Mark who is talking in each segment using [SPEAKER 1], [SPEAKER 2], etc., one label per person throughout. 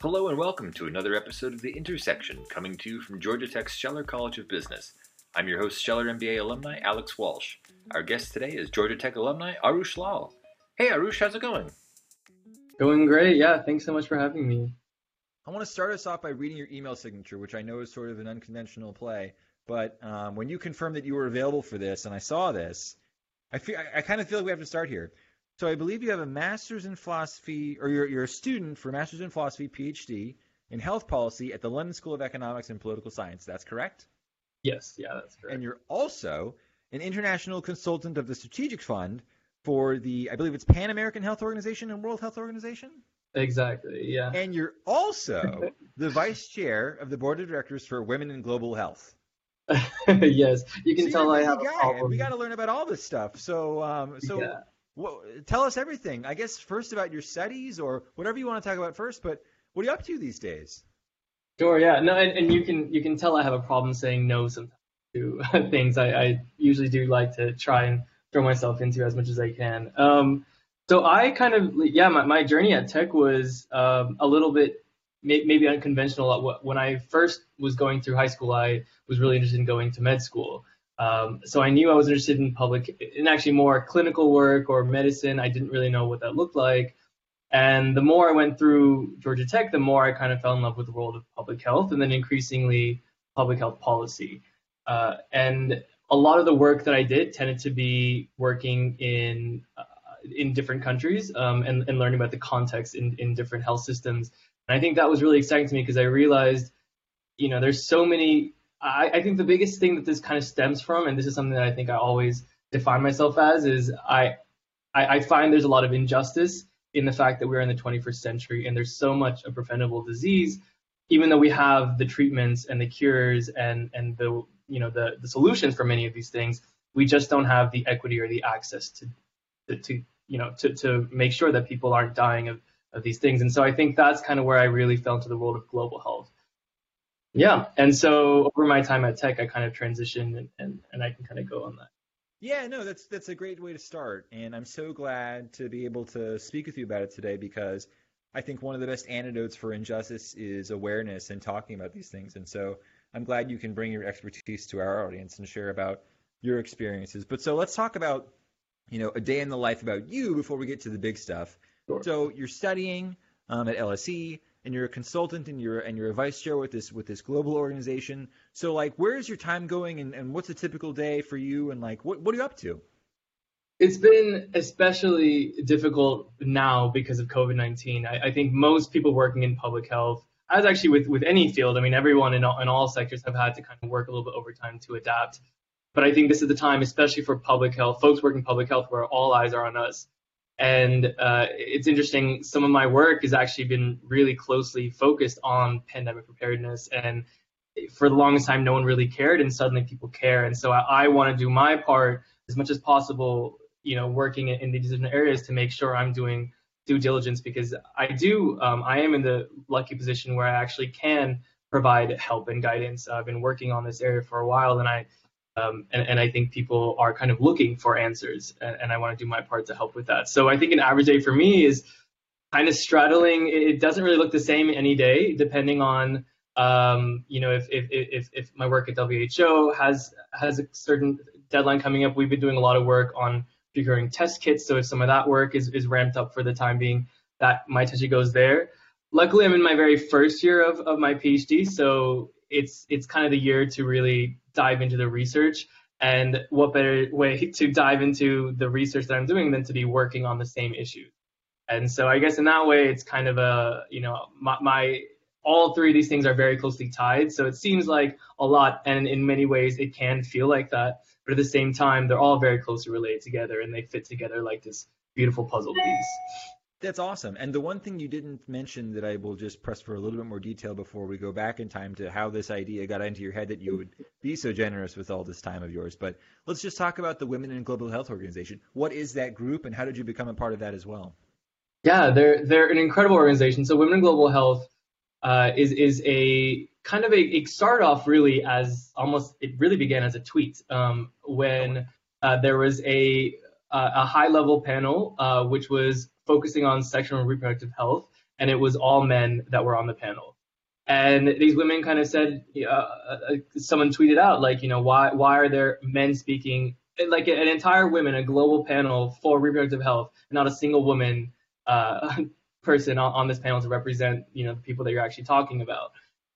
[SPEAKER 1] Hello and welcome to another episode of The Intersection, coming to you from Georgia Tech's Scheller College of Business. I'm your host, Scheller MBA alumni Alex Walsh. Our guest today is Georgia Tech alumni Arush Lal. Hey Arush, how's it going?
[SPEAKER 2] Going great. Yeah, thanks so much for having me.
[SPEAKER 3] I want to start us off by reading your email signature, which I know is sort of an unconventional play. But um, when you confirmed that you were available for this, and I saw this, I feel I, I kind of feel like we have to start here. So I believe you have a master's in philosophy, or you're, you're a student for a master's in philosophy, PhD in health policy at the London School of Economics and Political Science. That's correct.
[SPEAKER 2] Yes, yeah, that's correct.
[SPEAKER 3] And you're also an international consultant of the Strategic Fund for the, I believe it's Pan American Health Organization and World Health Organization.
[SPEAKER 2] Exactly, yeah.
[SPEAKER 3] And you're also the vice chair of the board of directors for Women in Global Health.
[SPEAKER 2] yes, you can
[SPEAKER 3] So
[SPEAKER 2] tell
[SPEAKER 3] a
[SPEAKER 2] I have a
[SPEAKER 3] guy, and
[SPEAKER 2] problem.
[SPEAKER 3] We got to learn about all this stuff. So, um, so
[SPEAKER 2] Yeah.
[SPEAKER 3] wha- tell us everything. I guess first about your studies or whatever you want to talk about first. But what are you up to these days?
[SPEAKER 2] Sure, yeah. No, and, and you can you can tell I have a problem saying no sometimes to things. I, I usually do like to try and throw myself into as much as I can. Um, so I kind of yeah, my, my journey at Tech was um, a little bit maybe unconventional. When I first was going through high school, I was really interested in going to med school. Um, so I knew I was interested in public, in actually more clinical work or medicine. I didn't really know what that looked like. And the more I went through Georgia Tech, the more I kind of fell in love with the world of public health and then increasingly public health policy. Uh, and a lot of the work that I did tended to be working in uh, in different countries um, and, and learning about the context in, in different health systems. And I think that was really exciting to me because I realized, you know, there's so many. I, I think the biggest thing that this kind of stems from, and this is something that I think I always define myself as, is I I, I find there's a lot of injustice in the fact that we're in the 21st century and there's so much of preventable disease, even though we have the treatments and the cures and and the you know the the solutions for many of these things, we just don't have the equity or the access to to, to you know to to make sure that people aren't dying of of these things. And so I think that's kind of where I really fell into the world of global health. Yeah, and so over my time at Tech, I kind of transitioned, and, and, and I can kind of go on that.
[SPEAKER 3] Yeah, no, that's that's a great way to start, and I'm so glad to be able to speak with you about it today because I think one of the best antidotes for injustice is awareness and talking about these things. And so I'm glad you can bring your expertise to our audience and share about your experiences. But so let's talk about, you know, a day in the life about you before we get to the big stuff.
[SPEAKER 2] Sure.
[SPEAKER 3] So you're studying um, at LSE, and you're a consultant, and you're and you're a vice chair with this with this global organization. So like, where is your time going, and, and what's a typical day for you, and like, what what are you up to?
[SPEAKER 2] It's been especially difficult now because of COVID 19. I, I think most people working in public health, as actually with, with any field, I mean, everyone in all, in all sectors have had to kind of work a little bit overtime to adapt. But I think this is the time, especially for public health, folks working in public health, where all eyes are on us. And uh, it's interesting, some of my work has actually been really closely focused on pandemic preparedness. And for the longest time, no one really cared, and suddenly people care. And so I, I want to do my part as much as possible you know working in, in these different areas to make sure i'm doing due diligence because i do um, i am in the lucky position where i actually can provide help and guidance i've been working on this area for a while and i um, and, and i think people are kind of looking for answers and, and i want to do my part to help with that so i think an average day for me is kind of straddling it doesn't really look the same any day depending on um, you know if, if if if my work at WHO has has a certain deadline coming up we've been doing a lot of work on procuring test kits. So if some of that work is, is ramped up for the time being, that my attention goes there. Luckily, I'm in my very first year of, of my PhD, so it's it's kind of the year to really dive into the research. And what better way to dive into the research that I'm doing than to be working on the same issue? And so I guess in that way, it's kind of a you know my, my all three of these things are very closely tied. So it seems like a lot, and in many ways, it can feel like that but at the same time, they're all very closely related together and they fit together like this beautiful puzzle piece.
[SPEAKER 3] That's awesome. And the one thing you didn't mention that I will just press for a little bit more detail before we go back in time to how this idea got into your head that you would be so generous with all this time of yours. But let's just talk about the Women in Global Health Organization. What is that group and how did you become a part of that as well?
[SPEAKER 2] Yeah, they're they're an incredible organization. So Women in Global Health uh, is is a kind of a it started off really as almost it really began as a tweet um, when uh, there was a a high level panel uh, which was focusing on sexual and reproductive health, and it was all men that were on the panel. And these women kind of said, uh, uh, someone tweeted out like, you know, why why are there men speaking like an entire women, a global panel for reproductive health, and not a single woman uh, person on, on, this panel to represent, you know, the people that you're actually talking about.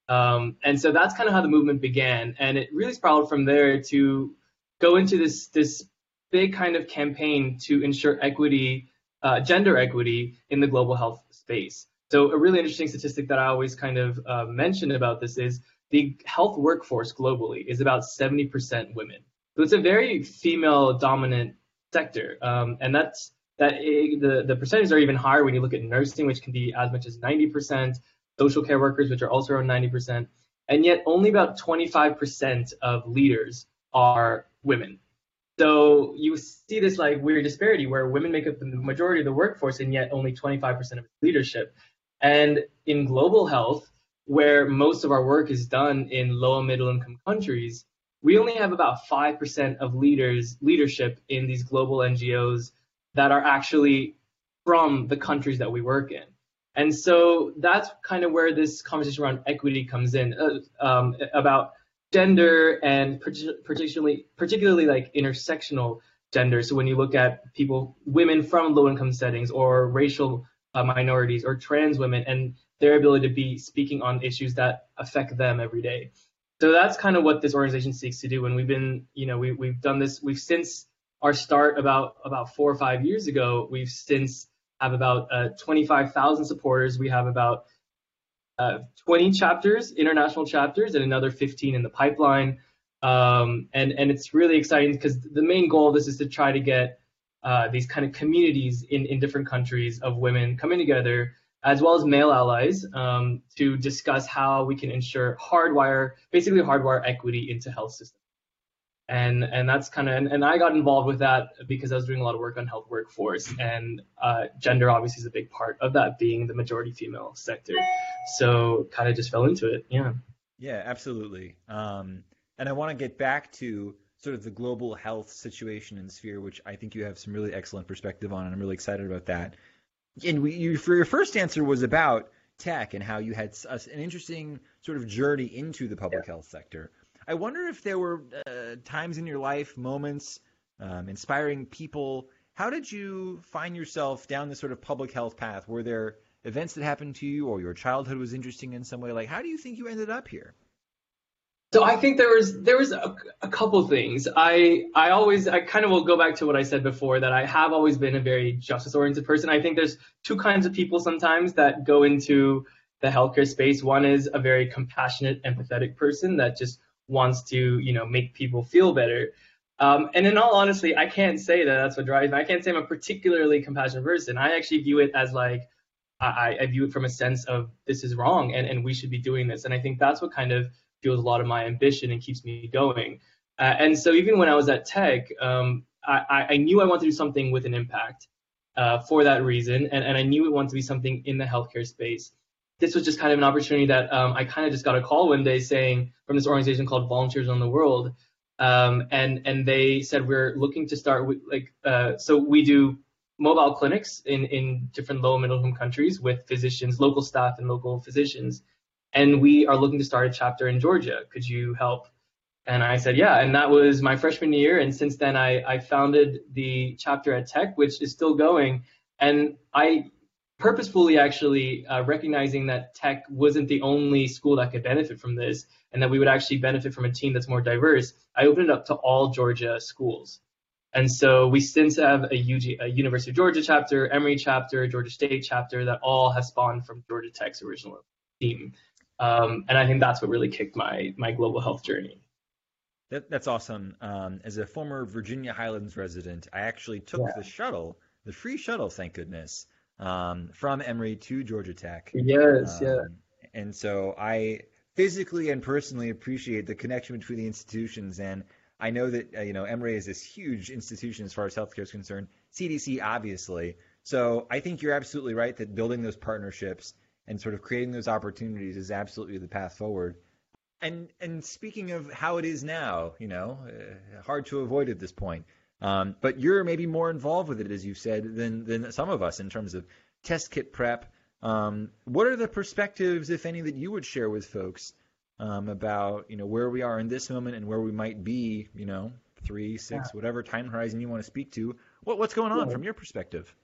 [SPEAKER 2] Um, and so that's kind of how the movement began, and it really spiraled from there to go into this this big kind of campaign to ensure equity, uh, gender equity in the global health space. So a really interesting statistic that I always kind of uh, mention about this is the health workforce globally is about 70% women. So it's a very female dominant sector, um, and that's that it, the the percentages are even higher when you look at nursing, which can be as much as 90%, social care workers, which are also around 90%, and yet only about 25% of leaders are women. So you see this like weird disparity where women make up the majority of the workforce and yet only 25% of leadership. And in global health, where most of our work is done in low and middle income countries, we only have about 5% of leaders leadership in these global NGOs that are actually from the countries that we work in. And so that's kind of where this conversation around equity comes in uh, um, about gender and particularly particularly like intersectional gender. So when you look at people, women from low income settings or racial uh, minorities or trans women and their ability to be speaking on issues that affect them every day. So that's kind of what this organization seeks to do. And we've been, you know, we, we've done this. We've since our start about about four or five years ago. We've since have about uh, 25,000 supporters. We have about uh, 20 chapters, international chapters, and another 15 in the pipeline. Um, and and it's really exciting because the main goal of this is to try to get uh, these kind of communities in, in different countries of women coming together, as well as male allies, um, to discuss how we can ensure hardwire, basically hardwire equity into health systems. And and that's kind of and, and, I got involved with that because I was doing a lot of work on health workforce and uh, gender obviously is a big part of that being the majority female sector. So kind of just fell into it. Yeah.
[SPEAKER 3] Yeah, absolutely. Um, and I want to get back to sort of the global health situation and sphere, which I think you have some really excellent perspective on, and I'm really excited about that. And we, you, for your first answer was about tech and how you had an interesting sort of journey into the public yeah. health sector. I wonder if there were uh, times in your life, moments, um, inspiring people. How did you find yourself down this sort of public health path? Were there events that happened to you, or your childhood was interesting in some way? Like, how do you think you ended up here?
[SPEAKER 2] So I think there was there was a, a, couple things. I I always I kind of will go back to what I said before that I have always been a very justice oriented person. I think there's two kinds of people sometimes that go into the healthcare space. One is a very compassionate, empathetic person that just wants to you know make people feel better. Um, and in all honesty, I can't say that that's what drives me. I can't say I'm a particularly compassionate person. I actually view it as like I, I view it from a sense of this is wrong and, and we should be doing this. And I think that's what kind of fuels a lot of my ambition and keeps me going. Uh, and so even when I was at Tech, um, I, I, knew I wanted to do something with an impact uh, for that reason, and, and I knew it wanted to be something in the healthcare space. This was just kind of an opportunity that um, I kind of just got a call one day saying from this organization called Volunteers on the World, um, and and they said we're looking to start with like uh, so we do mobile clinics in in different low and middle income countries with physicians, local staff, and local physicians and we are looking to start a chapter in Georgia. Could you help? And I said, yeah. And that was my freshman year. And since then, I, I founded the chapter at Tech, which is still going. And I purposefully actually uh, recognizing that Tech wasn't the only school that could benefit from this and that we would actually benefit from a team that's more diverse, I opened it up to all Georgia schools. And so we since have a, UG, a University of Georgia chapter, Emory chapter, Georgia State chapter that all have spawned from Georgia Tech's original team. Um, and I think that's what really kicked my my global health journey.
[SPEAKER 3] That, that's awesome. Um, as a former Virginia Highlands resident, I actually took yeah. the shuttle, the free shuttle, thank goodness, um, from Emory to Georgia Tech.
[SPEAKER 2] Yes, yeah. Um,
[SPEAKER 3] and so I physically and personally appreciate the connection between the institutions. And I know that uh, you know Emory is this huge institution as far as healthcare is concerned. CDC, obviously. So I think you're absolutely right that building those partnerships and sort of creating those opportunities is absolutely the path forward. And and speaking of how it is now, you know, uh, hard to avoid at this point. Um, but you're maybe more involved with it, as you said, than than some of us in terms of test kit prep. Um, what are the perspectives, if any, that you would share with folks um, about you know where we are in this moment and where we might be, you know, three, six, yeah. whatever time horizon you want to speak to? What, what's going on yeah. from your perspective?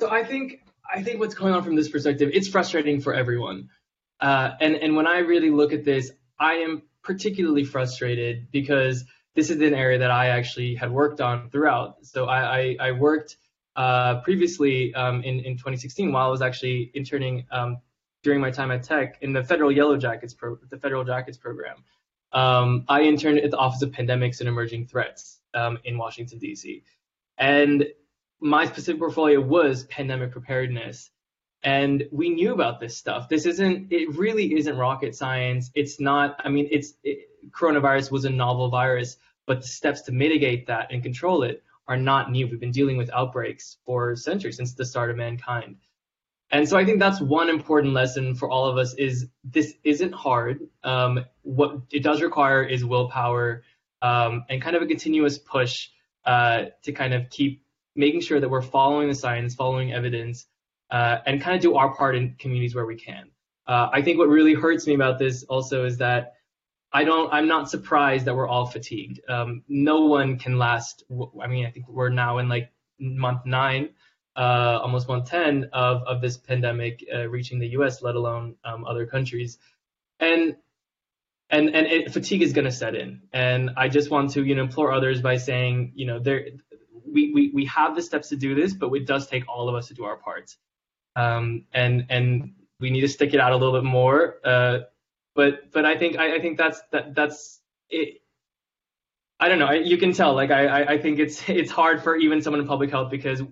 [SPEAKER 2] So I think I think what's going on from this perspective, it's frustrating for everyone. Uh, and and when I really look at this, I am particularly frustrated because this is an area that I actually had worked on throughout. So I, I, I worked uh, previously um, in, in 2016 while I was actually interning um, during my time at Tech in the Federal Yellow Jackets pro- the Federal Jackets program. Um, I interned at the Office of Pandemics and Emerging Threats um, in Washington D.C. And my specific portfolio was pandemic preparedness. And we knew about this stuff. This isn't, it really isn't rocket science. It's not, I mean, it's, it, coronavirus was a novel virus, but the steps to mitigate that and control it are not new. We've been dealing with outbreaks for centuries since the start of mankind. And so I think that's one important lesson for all of us is this isn't hard. Um, what it does require is willpower um, and kind of a continuous push uh, to kind of keep making sure that we're following the science, following evidence, uh, and kind of do our part in communities where we can. Uh, I think what really hurts me about this also is that I don't. I'm not surprised that we're all fatigued. Um, no one can last. I mean, I think we're now in like month nine, uh, almost month ten of of this pandemic uh, reaching the U.S., let alone um, other countries, and and and it, fatigue is going to set in. And I just want to you know implore others by saying you know there we we we have the steps to do this, but it does take all of us to do our parts. Um, and and we need to stick it out a little bit more. Uh, but but I think I, I think that's that that's it. I don't know. You can tell. Like I, I think it's it's hard for even someone in public health because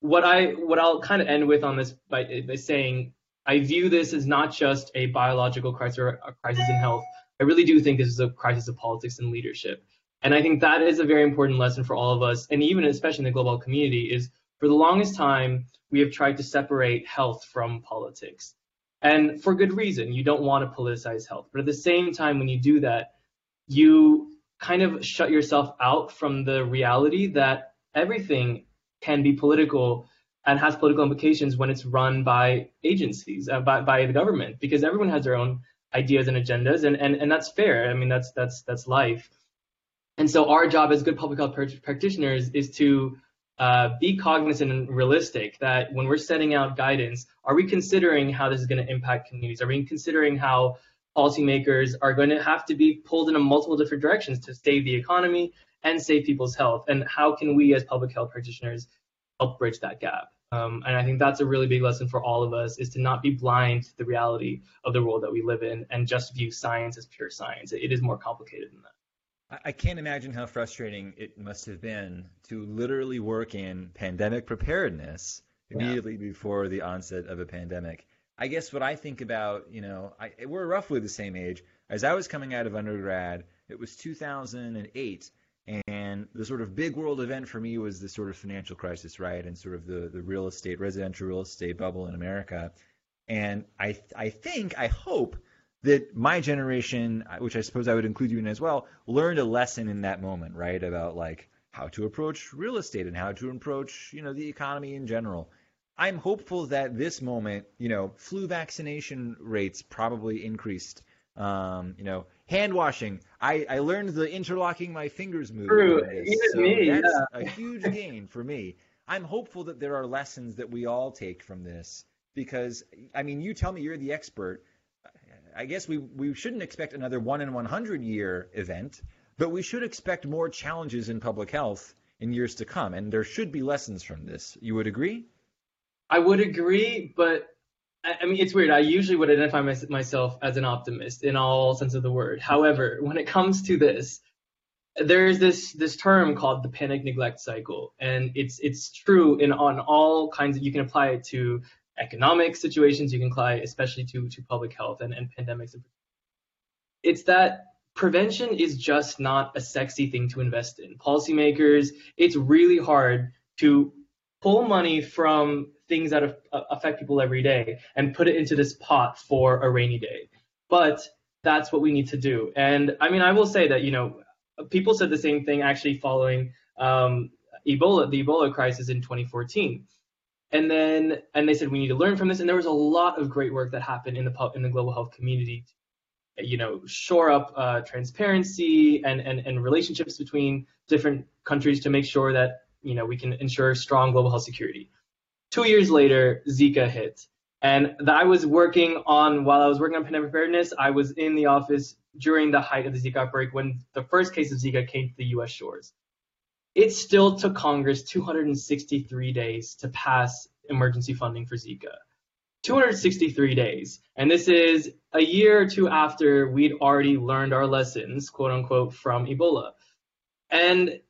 [SPEAKER 2] what I what I'll kind of end with on this by, by saying I view this as not just a biological crisis or a crisis in health. I really do think this is a crisis of politics and leadership. And I think that is a very important lesson for all of us, and even especially in the global community, is for the longest time we have tried to separate health from politics. And for good reason, you don't want to politicize health. But at the same time, when you do that, you kind of shut yourself out from the reality that everything can be political and has political implications when it's run by agencies, uh, by, by the government, because everyone has their own ideas and agendas, and, and, and that's fair. I mean, that's that's that's life. And so our job as good public health practitioners is to uh, be cognizant and realistic that when we're setting out guidance, are we considering how this is going to impact communities? Are we considering how policymakers are going to have to be pulled in a multiple different directions to save the economy and save people's health? And how can we as public health practitioners help bridge that gap? Um, and I think that's a really big lesson for all of us is to not be blind to the reality of the world that we live in and just view science as pure science. It is more complicated than that.
[SPEAKER 3] I can't imagine how frustrating it must have been to literally work in pandemic preparedness immediately yeah. before the onset of a pandemic. I guess what I think about, you know, I, we're roughly the same age. As I was coming out of undergrad, it was 2008, and the sort of big world event for me was the sort of financial crisis, right, and sort of the the real estate, residential real estate bubble in America. And I I think I hope that my generation, which I suppose I would include you in as well, learned a lesson in that moment, right? About like how to approach real estate and how to approach, you know, the economy in general. I'm hopeful that this moment, you know, flu vaccination rates probably increased. Um, you know, hand washing. I, I learned the interlocking my fingers move.
[SPEAKER 2] True. Even
[SPEAKER 3] so
[SPEAKER 2] me,
[SPEAKER 3] that's
[SPEAKER 2] yeah.
[SPEAKER 3] a huge gain for me. I'm hopeful that there are lessons that we all take from this because I mean, you tell me you're the expert I guess we, we shouldn't expect another one in 100 year event, but we should expect more challenges in public health in years to come. And there should be lessons from this. You would agree?
[SPEAKER 2] I would agree, but I mean, it's weird. I usually would identify my, myself as an optimist in all sense of the word. However, when it comes to this, there's this this term called the panic neglect cycle, and it's it's true in on all kinds of. You can apply it to economic situations you can apply, especially to, to public health and, and pandemics. It's that prevention is just not a sexy thing to invest in. Policymakers, it's really hard to pull money from things that affect people every day and put it into this pot for a rainy day. But that's what we need to do. And I mean, I will say that, you know, people said the same thing actually following um, Ebola, the Ebola crisis in 2014. And then, and they said we need to learn from this. And there was a lot of great work that happened in the in the global health community, you know, shore up uh, transparency and, and and relationships between different countries to make sure that you know we can ensure strong global health security. Two years later, Zika hit, and I was working on while I was working on pandemic preparedness. I was in the office during the height of the Zika outbreak when the first case of Zika came to the U.S. shores. It still took Congress 263 days to pass emergency funding for Zika. 263 days. And this is a year or two after we'd already learned our lessons, quote unquote, from Ebola. And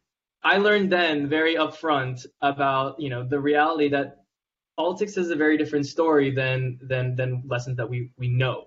[SPEAKER 2] I learned then very upfront about, you know, the reality that politics is a very different story than than than lessons that we we know.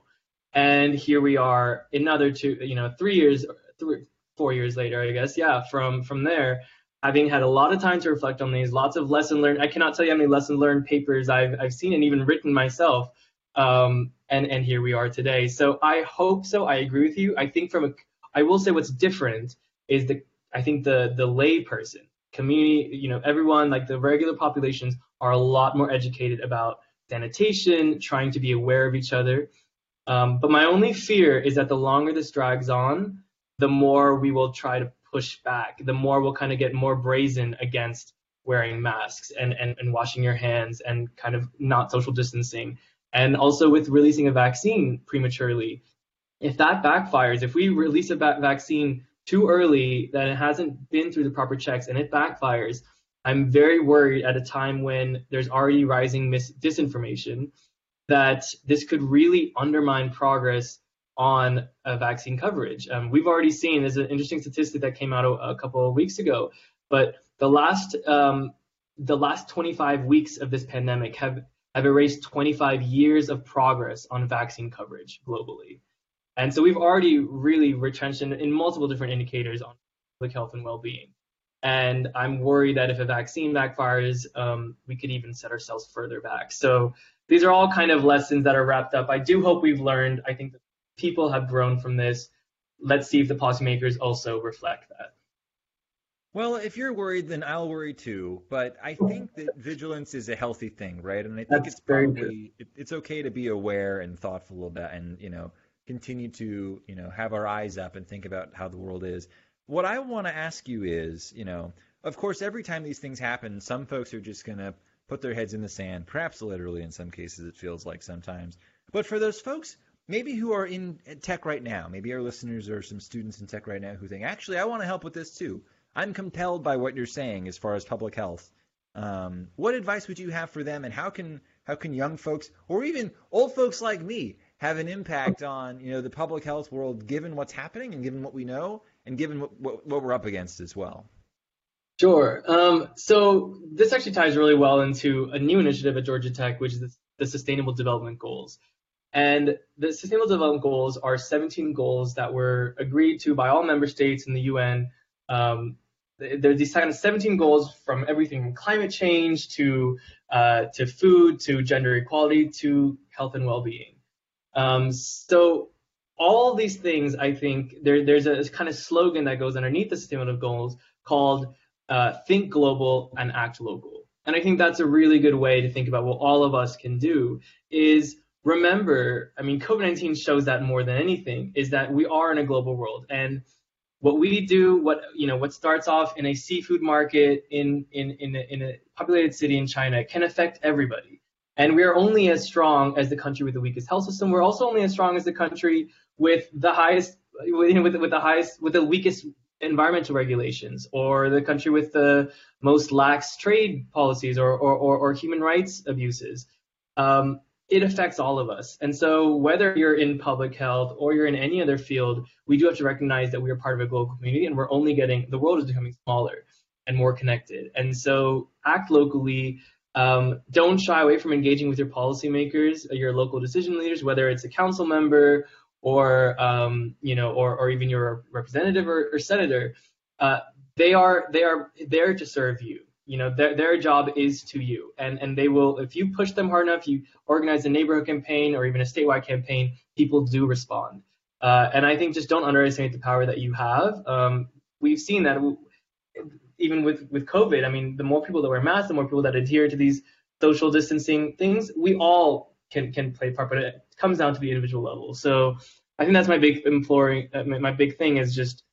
[SPEAKER 2] And here we are another two, you know, three years, three, four years later, I guess, yeah, from from there, having had a lot of time to reflect on these, lots of lesson learned. I cannot tell you how many lesson learned papers I've I've seen and even written myself. Um, and and here we are today. So I hope so. I agree with you. I think from a, I will say what's different is the I think the the lay person, community, you know, everyone like the regular populations are a lot more educated about sanitation, trying to be aware of each other. Um, but my only fear is that the longer this drags on, the more we will try to push back, the more we'll kind of get more brazen against wearing masks and, and, and washing your hands and kind of not social distancing. And also with releasing a vaccine prematurely, if that backfires, if we release a vaccine too early that it hasn't been through the proper checks and it backfires, I'm very worried at a time when there's already rising mis- disinformation that this could really undermine progress on vaccine coverage. Um, we've already seen there's an interesting statistic that came out a, a couple of weeks ago, but the last um, the last 25 weeks of this pandemic have have erased 25 years of progress on vaccine coverage globally. And so we've already really retrenched in, in multiple different indicators on public health and well-being. And I'm worried that if a vaccine backfires, um, we could even set ourselves further back. So these are all kind of lessons that are wrapped up. I do hope we've learned. I think people have grown from this. Let's see if the policymakers also reflect that.
[SPEAKER 3] Well, if you're worried, then I'll worry too. But I think that vigilance is a healthy thing, right? And I think That's it's probably it's okay to be aware and thoughtful about, and you know, continue to you know have our eyes up and think about how the world is. What I want to ask you is, you know, of course, every time these things happen, some folks are just gonna put their heads in the sand, perhaps literally in some cases it feels like sometimes. But for those folks maybe who are in tech right now, maybe our listeners are some students in tech right now who think, actually, I want to help with this too. I'm compelled by what you're saying as far as public health. Um, what advice would you have for them, and how can how can young folks or even old folks like me have an impact on you know the public health world, given what's happening and given what we know, and given what, what, what we're up against as well?
[SPEAKER 2] Sure. Um, so this actually ties really well into a new initiative at Georgia Tech, which is the, the Sustainable Development Goals. And the Sustainable Development Goals are 17 goals that were agreed to by all member states in the UN. Um, there's these kind of 17 goals from everything from climate change to uh, to food to gender equality to health and well-being. Um, so all these things, I think there, there's a kind of slogan that goes underneath the Sustainable Goals called uh, think global and act local. And I think that's a really good way to think about what all of us can do is remember, I mean, COVID 19 shows that more than anything, is that we are in a global world. And what we do, what you know, what starts off in a seafood market in in in a, in a populated city in China can affect everybody. And we are only as strong as the country with the weakest health system. We're also only as strong as the country with the highest, with, with the highest, with the weakest environmental regulations or the country with the most lax trade policies or, or, or, or human rights abuses. Um, it affects all of us. And so whether you're in public health or you're in any other field, we do have to recognize that we are part of a global community and we're only getting, the world is becoming smaller and more connected. And so act locally. Um, don't shy away from engaging with your policymakers, your local decision leaders, whether it's a council member or um, you know, or, or even your representative or, or senator, uh, they are they are there to serve you. You know, their their job is to you, and and they will if you push them hard enough, you organize a neighborhood campaign or even a statewide campaign, people do respond. Uh, and I think just don't underestimate the power that you have. Um, we've seen that even with with COVID, I mean, the more people that wear masks, the more people that adhere to these social distancing things, we all can can play a part, but it comes down to the individual level. So I think that's my big imploring, uh, my big thing is just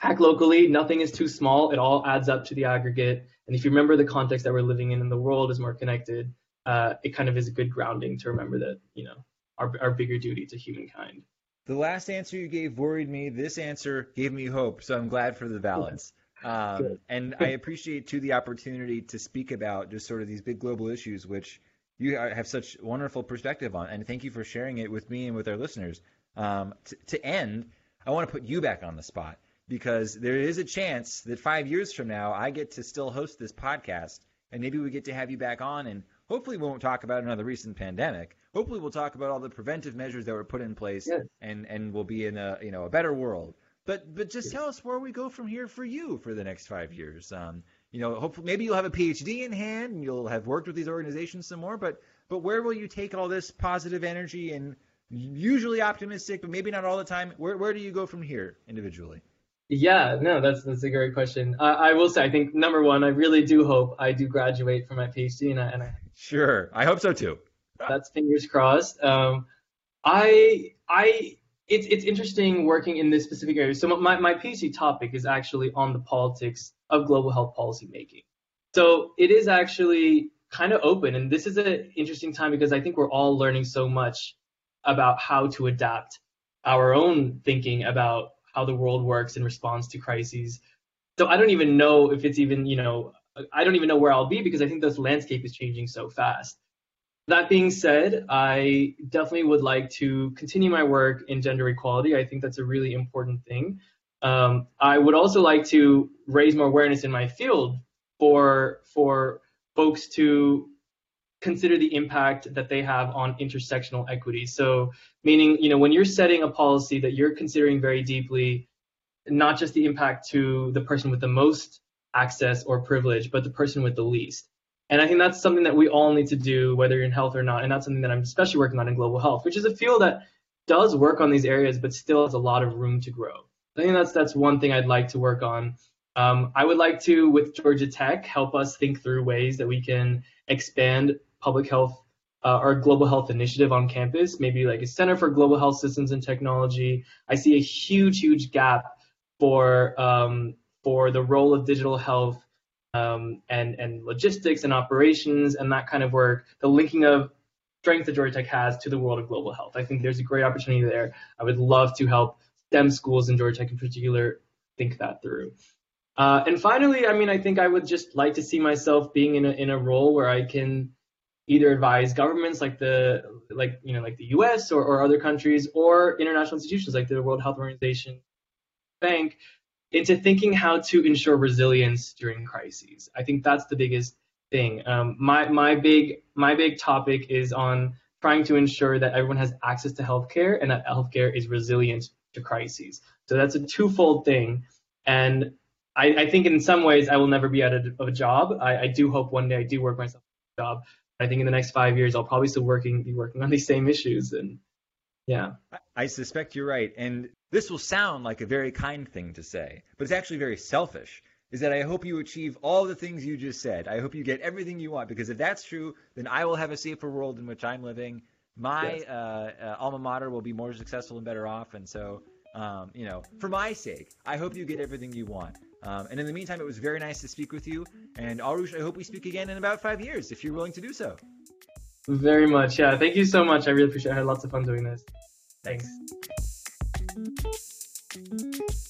[SPEAKER 2] act locally. Nothing is too small. It all adds up to the aggregate. And if you remember the context that we're living in and the world is more connected, uh, it kind of is a good grounding to remember that, you know, our, our bigger duty to humankind.
[SPEAKER 3] The last answer you gave worried me. This answer gave me hope. So I'm glad for the balance. Um, and I appreciate too the opportunity to speak about just sort of these big global issues, which you have such wonderful perspective on. And thank you for sharing it with me and with our listeners. Um, t- to end, I want to put you back on the spot because there is a chance that five years from now I get to still host this podcast, and maybe we get to have you back on, and hopefully we won't talk about another recent pandemic. Hopefully we'll talk about all the preventive measures that were put in place,
[SPEAKER 2] yeah.
[SPEAKER 3] and and we'll be in a you know a better world. But but just tell us where we go from here for you for the next five years. Um, you know, hopefully maybe you'll have a PhD in hand and you'll have worked with these organizations some more. But but where will you take all this positive energy and usually optimistic, but maybe not all the time? Where where do you go from here individually?
[SPEAKER 2] Yeah, no, that's that's a great question. Uh, I will say, I think number one, I really do hope I do graduate from my PhD, and I, and I
[SPEAKER 3] sure, I hope so too.
[SPEAKER 2] That's fingers crossed. Um, I I it's it's interesting working in this specific area. So my my PhD topic is actually on the politics of global health policy making. So it is actually kind of open, and this is an interesting time because I think we're all learning so much about how to adapt our own thinking about how the world works in response to crises. So I don't even know if it's even, you know, I don't even know where I'll be because I think this landscape is changing so fast. That being said, I definitely would like to continue my work in gender equality. I think that's a really important thing. Um, I would also like to raise more awareness in my field for for folks to consider the impact that they have on intersectional equity. So meaning, you know, when you're setting a policy that you're considering very deeply, not just the impact to the person with the most access or privilege, but the person with the least. And I think that's something that we all need to do, whether you're in health or not. And that's something that I'm especially working on in global health, which is a field that does work on these areas, but still has a lot of room to grow. I think that's that's one thing I'd like to work on. Um, I would like to, with Georgia Tech, help us think through ways that we can expand public health uh, or global health initiative on campus, maybe like a center for global health systems and technology. I see a huge, huge gap for um, for the role of digital health um, and and logistics and operations and that kind of work. The linking of strength that Georgia Tech has to the world of global health. I think there's a great opportunity there. I would love to help STEM schools and Georgia Tech in particular think that through. Uh, and finally, I mean, I think I would just like to see myself being in a in a role where I can either advise governments like the like you know like the U.S. or, or other countries or international institutions like the World Health Organization, Bank, into thinking how to ensure resilience during crises. I think that's the biggest thing. Um, my my big my big topic is on trying to ensure that everyone has access to healthcare and that healthcare is resilient to crises. So that's a twofold thing, and I, I think in some ways I will never be out of a job. I, I do hope one day I do work myself a job, I think in the next five years, I'll probably still working be working on these same issues. And yeah,
[SPEAKER 3] I suspect you're right. And this will sound like a very kind thing to say, but it's actually very selfish. Is that I hope you achieve all the things you just said. I hope you get everything you want because if that's true, then I will have a safer world in which I'm living. My yes. uh, uh, alma mater will be more successful and better off. And so, um, you know, for my sake, I hope you get everything you want. Um, and in the meantime, it was very nice to speak with you. And Arush, I hope we speak again in about five years, if you're willing to do so.
[SPEAKER 2] Very much. Yeah. Thank you so much. I really appreciate it. I had lots of fun doing this. Thanks. Thanks.